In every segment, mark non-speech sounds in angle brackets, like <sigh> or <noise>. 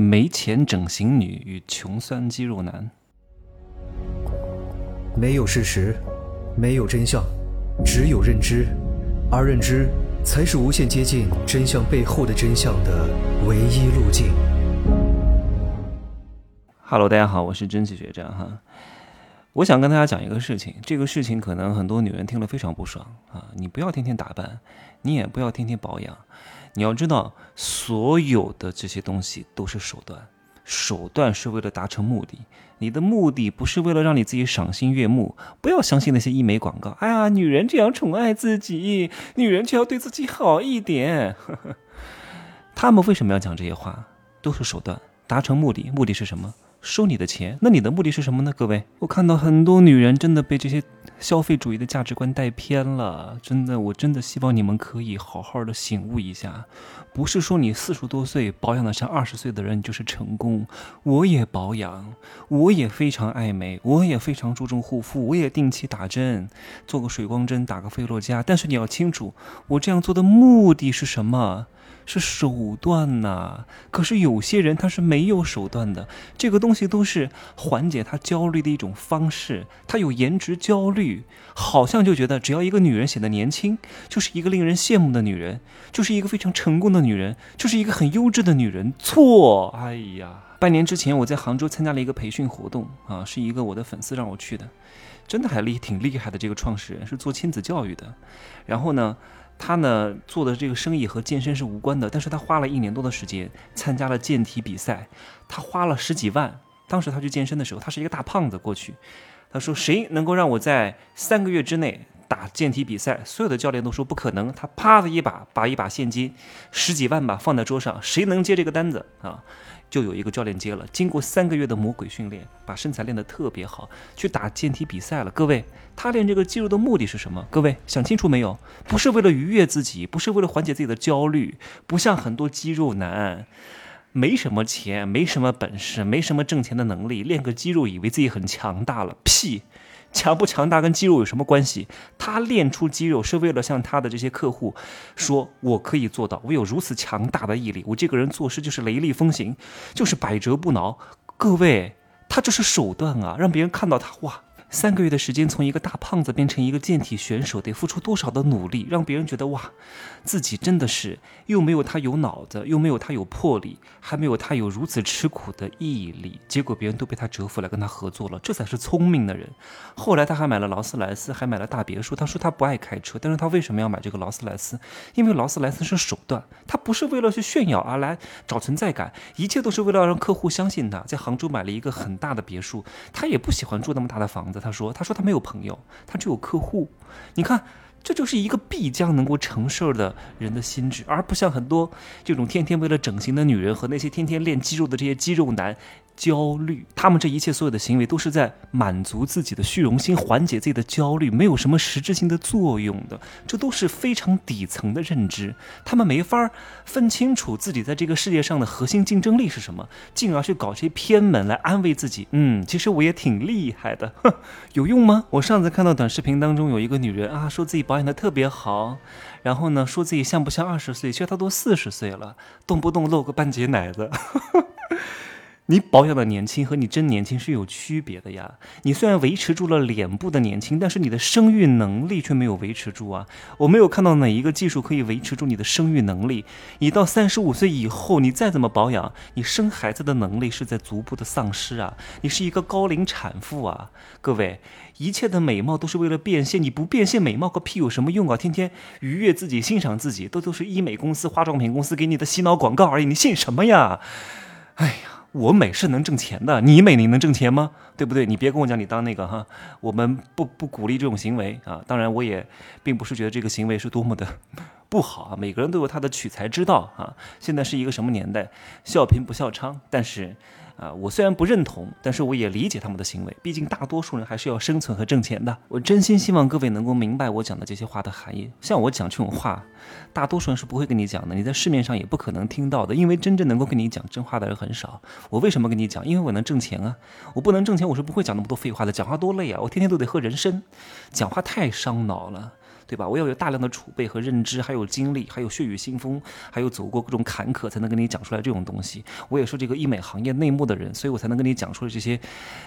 没钱整形女与穷酸肌肉男。没有事实，没有真相，只有认知，而认知才是无限接近真相背后的真相的唯一路径。Hello，大家好，我是蒸汽学长哈。我想跟大家讲一个事情，这个事情可能很多女人听了非常不爽啊。你不要天天打扮，你也不要天天保养。你要知道，所有的这些东西都是手段，手段是为了达成目的。你的目的不是为了让你自己赏心悦目，不要相信那些医美广告。哎呀，女人这样宠爱自己，女人就要对自己好一点。呵呵 <laughs> 他们为什么要讲这些话？都是手段，达成目的。目的是什么？收你的钱。那你的目的是什么呢？各位，我看到很多女人真的被这些消费主义的价值观带偏了。真的，我真的希望你们可以好好的醒悟一下。不是说你四十多岁保养的像二十岁的人你就是成功。我也保养，我也非常爱美，我也非常注重护肤，我也定期打针，做个水光针，打个菲洛嘉。但是你要清楚，我这样做的目的是什么？是手段呐、可是有些人他是没有手段的，这个东西都是缓解他焦虑的一种方式。他有颜值焦虑，好像就觉得只要一个女人显得年轻，就是一个令人羡慕的女人，就是一个非常成功的女人，就是一个很优质的女人。错，哎呀，半年之前我在杭州参加了一个培训活动啊，是一个我的粉丝让我去的，真的还厉挺厉害的。这个创始人是做亲子教育的，然后呢。他呢做的这个生意和健身是无关的，但是他花了一年多的时间参加了健体比赛，他花了十几万。当时他去健身的时候，他是一个大胖子过去，他说谁能够让我在三个月之内打健体比赛？所有的教练都说不可能。他啪的一把把一把现金十几万吧放在桌上，谁能接这个单子啊？就有一个教练接了，经过三个月的魔鬼训练，把身材练得特别好，去打健体比赛了。各位，他练这个肌肉的目的是什么？各位想清楚没有？不是为了愉悦自己，不是为了缓解自己的焦虑，不像很多肌肉男，没什么钱，没什么本事，没什么挣钱的能力，练个肌肉以为自己很强大了，屁！强不强大跟肌肉有什么关系？他练出肌肉是为了向他的这些客户说，我可以做到，我有如此强大的毅力，我这个人做事就是雷厉风行，就是百折不挠。各位，他这是手段啊，让别人看到他哇。三个月的时间，从一个大胖子变成一个健体选手，得付出多少的努力，让别人觉得哇，自己真的是又没有他有脑子，又没有他有魄力，还没有他有如此吃苦的毅力。结果别人都被他折服来，跟他合作了，这才是聪明的人。后来他还买了劳斯莱斯，还买了大别墅。他说他不爱开车，但是他为什么要买这个劳斯莱斯？因为劳斯莱斯是手段，他不是为了去炫耀而来找存在感，一切都是为了让客户相信他。在杭州买了一个很大的别墅，他也不喜欢住那么大的房子。他说：“他说他没有朋友，他只有客户。你看，这就是一个必将能够成事儿的人的心智，而不像很多这种天天为了整形的女人和那些天天练肌肉的这些肌肉男焦虑。他们这一切所有的行为都是在满足自己的虚荣心，缓解自己的焦虑，没有什么实质性的作用的。这都是非常底层的认知，他们没法分清楚自己在这个世界上的核心竞争力是什么，进而去搞这些偏门来安慰自己。嗯，其实我也挺厉害的，哼，<laughs> 有用吗？我上次看到短视频当中有一个女人啊，说自己保养的特别好，然后呢，说自己像不像二十岁？其实她都四十岁了，动不动露个半截奶子。你保养的年轻和你真年轻是有区别的呀。你虽然维持住了脸部的年轻，但是你的生育能力却没有维持住啊。我没有看到哪一个技术可以维持住你的生育能力。你到三十五岁以后，你再怎么保养，你生孩子的能力是在逐步的丧失啊。你是一个高龄产妇啊，各位。一切的美貌都是为了变现，你不变现，美貌个屁有什么用啊？天天愉悦自己、欣赏自己，都都是医美公司、化妆品公司给你的洗脑广告而已，你信什么呀？哎呀！我美是能挣钱的，你美你能挣钱吗？对不对？你别跟我讲你当那个哈，我们不不鼓励这种行为啊。当然，我也并不是觉得这个行为是多么的 <laughs> 不好啊。每个人都有他的取材之道啊。现在是一个什么年代？笑贫不笑娼，但是。啊，我虽然不认同，但是我也理解他们的行为。毕竟大多数人还是要生存和挣钱的。我真心希望各位能够明白我讲的这些话的含义。像我讲这种话，大多数人是不会跟你讲的，你在市面上也不可能听到的，因为真正能够跟你讲真话的人很少。我为什么跟你讲？因为我能挣钱啊！我不能挣钱，我是不会讲那么多废话的。讲话多累啊！我天天都得喝人参，讲话太伤脑了。对吧？我要有大量的储备和认知，还有经历，还有血雨腥风，还有走过各种坎坷，才能跟你讲出来这种东西。我也是这个医美行业内幕的人，所以我才能跟你讲出来这些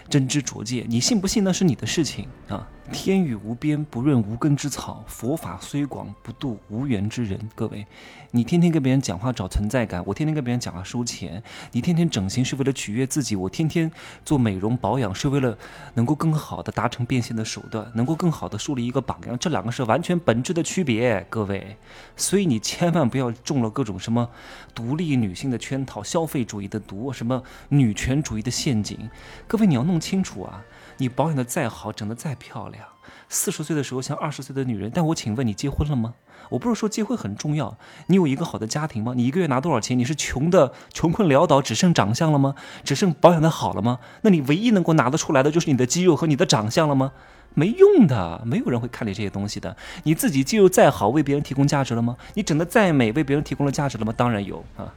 真知灼见。你信不信那是你的事情啊！天宇无边，不润无根之草；佛法虽广，不渡无缘之人。各位，你天天跟别人讲话找存在感，我天天跟别人讲话收钱。你天天整形是为了取悦自己，我天天做美容保养是为了能够更好的达成变现的手段，能够更好的树立一个榜样。这两个是完全本质的区别，各位。所以你千万不要中了各种什么独立女性的圈套、消费主义的毒、什么女权主义的陷阱。各位，你要弄清楚啊！你保养的再好，整得再漂亮，四十岁的时候像二十岁的女人。但我请问你结婚了吗？我不是说结婚很重要，你有一个好的家庭吗？你一个月拿多少钱？你是穷的穷困潦倒，只剩长相了吗？只剩保养的好了吗？那你唯一能够拿得出来的就是你的肌肉和你的长相了吗？没用的，没有人会看你这些东西的。你自己肌肉再好，为别人提供价值了吗？你整的再美，为别人提供了价值了吗？当然有啊。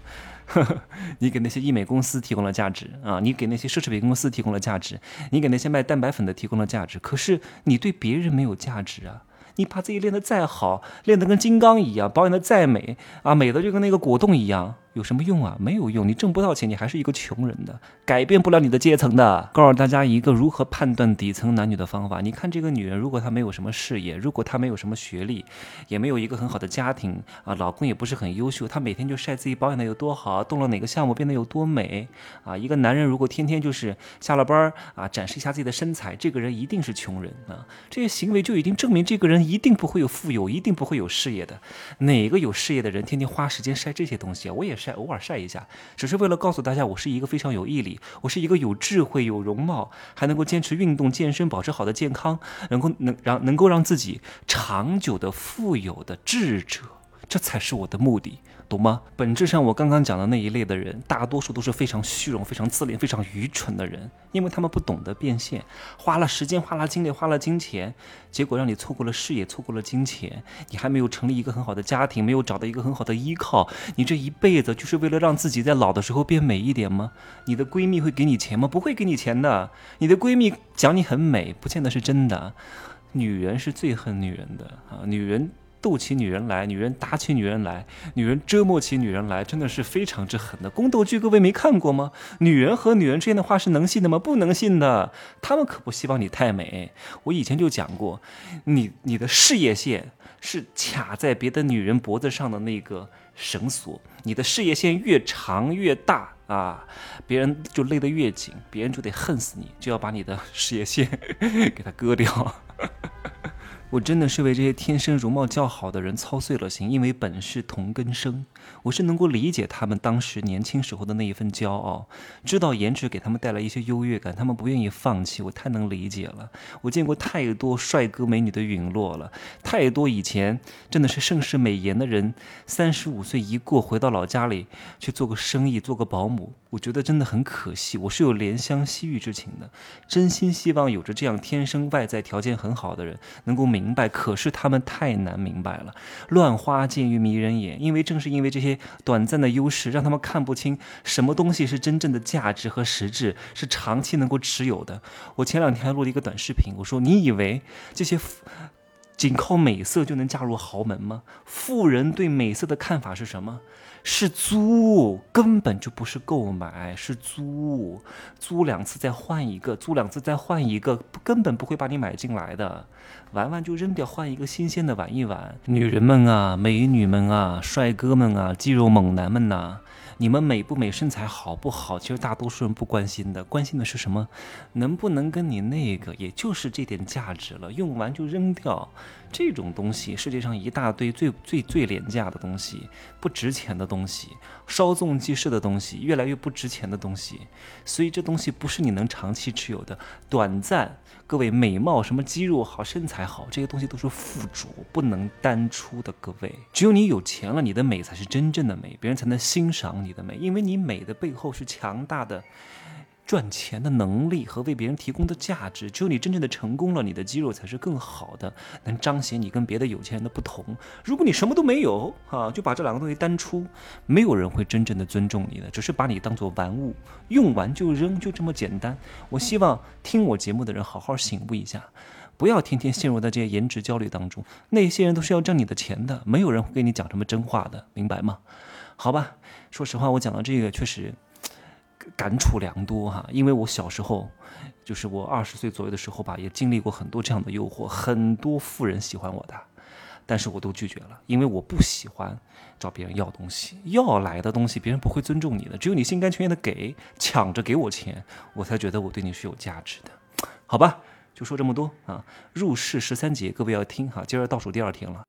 <laughs> 你给那些医美公司提供了价值啊！你给那些奢侈品公司提供了价值，你给那些卖蛋白粉的提供了价值。可是你对别人没有价值啊！你把自己练得再好，练得跟金刚一样，保养得再美啊，美的就跟那个果冻一样。有什么用啊？没有用，你挣不到钱，你还是一个穷人的，改变不了你的阶层的。告诉大家一个如何判断底层男女的方法。你看这个女人，如果她没有什么事业，如果她没有什么学历，也没有一个很好的家庭啊，老公也不是很优秀，她每天就晒自己保养的有多好，动了哪个项目变得有多美啊。一个男人如果天天就是下了班啊，展示一下自己的身材，这个人一定是穷人啊。这些行为就已经证明这个人一定不会有富有，一定不会有事业的。哪个有事业的人天天花时间晒这些东西啊？我也是。晒偶尔晒一下，只是为了告诉大家，我是一个非常有毅力，我是一个有智慧、有容貌，还能够坚持运动、健身、保持好的健康，能够能让能够让自己长久的富有的智者，这才是我的目的。懂吗？本质上，我刚刚讲的那一类的人，大多数都是非常虚荣、非常自恋、非常愚蠢的人，因为他们不懂得变现，花了时间、花了精力、花了金钱，结果让你错过了事业，错过了金钱，你还没有成立一个很好的家庭，没有找到一个很好的依靠，你这一辈子就是为了让自己在老的时候变美一点吗？你的闺蜜会给你钱吗？不会给你钱的。你的闺蜜讲你很美，不见得是真的。女人是最恨女人的啊，女人。斗起女人来，女人打起女人来，女人折磨起女人来，真的是非常之狠的宫斗剧。各位没看过吗？女人和女人之间的话是能信的吗？不能信的。他们可不希望你太美。我以前就讲过，你你的事业线是卡在别的女人脖子上的那个绳索，你的事业线越长越大啊，别人就勒得越紧，别人就得恨死你，就要把你的事业线 <laughs> 给他割掉。我真的是为这些天生容貌较好的人操碎了心，因为本是同根生，我是能够理解他们当时年轻时候的那一份骄傲，知道颜值给他们带来一些优越感，他们不愿意放弃，我太能理解了。我见过太多帅哥美女的陨落了，太多以前真的是盛世美颜的人，三十五岁一过，回到老家里去做个生意，做个保姆，我觉得真的很可惜。我是有怜香惜玉之情的，真心希望有着这样天生外在条件很好的人能够明。白，可是他们太难明白了。乱花渐欲迷人眼，因为正是因为这些短暂的优势，让他们看不清什么东西是真正的价值和实质，是长期能够持有的。我前两天还录了一个短视频，我说：“你以为这些仅靠美色就能嫁入豪门吗？富人对美色的看法是什么？”是租，根本就不是购买，是租，租两次再换一个，租两次再换一个，根本不会把你买进来的，玩玩就扔掉，换一个新鲜的玩一玩。女人们啊，美女们啊，帅哥们啊，肌肉猛男们呐。你们美不美，身材好不好？其实大多数人不关心的，关心的是什么？能不能跟你那个，也就是这点价值了，用完就扔掉。这种东西，世界上一大堆最最最廉价的东西，不值钱的东西，稍纵即逝的东西，越来越不值钱的东西。所以这东西不是你能长期持有的，短暂。各位，美貌什么肌肉好，身材好，这些东西都是附着，不能单出的。各位，只有你有钱了，你的美才是真正的美，别人才能欣赏你的美，因为你美的背后是强大的。赚钱的能力和为别人提供的价值，只有你真正的成功了，你的肌肉才是更好的，能彰显你跟别的有钱人的不同。如果你什么都没有啊，就把这两个东西单出，没有人会真正的尊重你的，只是把你当做玩物，用完就扔，就这么简单。我希望听我节目的人好好醒悟一下。不要天天陷入在这些颜值焦虑当中。那些人都是要挣你的钱的，没有人会跟你讲什么真话的，明白吗？好吧，说实话，我讲到这个确实感触良多哈，因为我小时候，就是我二十岁左右的时候吧，也经历过很多这样的诱惑，很多富人喜欢我的。但是我都拒绝了，因为我不喜欢找别人要东西，要来的东西别人不会尊重你的，只有你心甘情愿的给，抢着给我钱，我才觉得我对你是有价值的，好吧？就说这么多啊。入世十三节，各位要听哈，今儿倒数第二天了。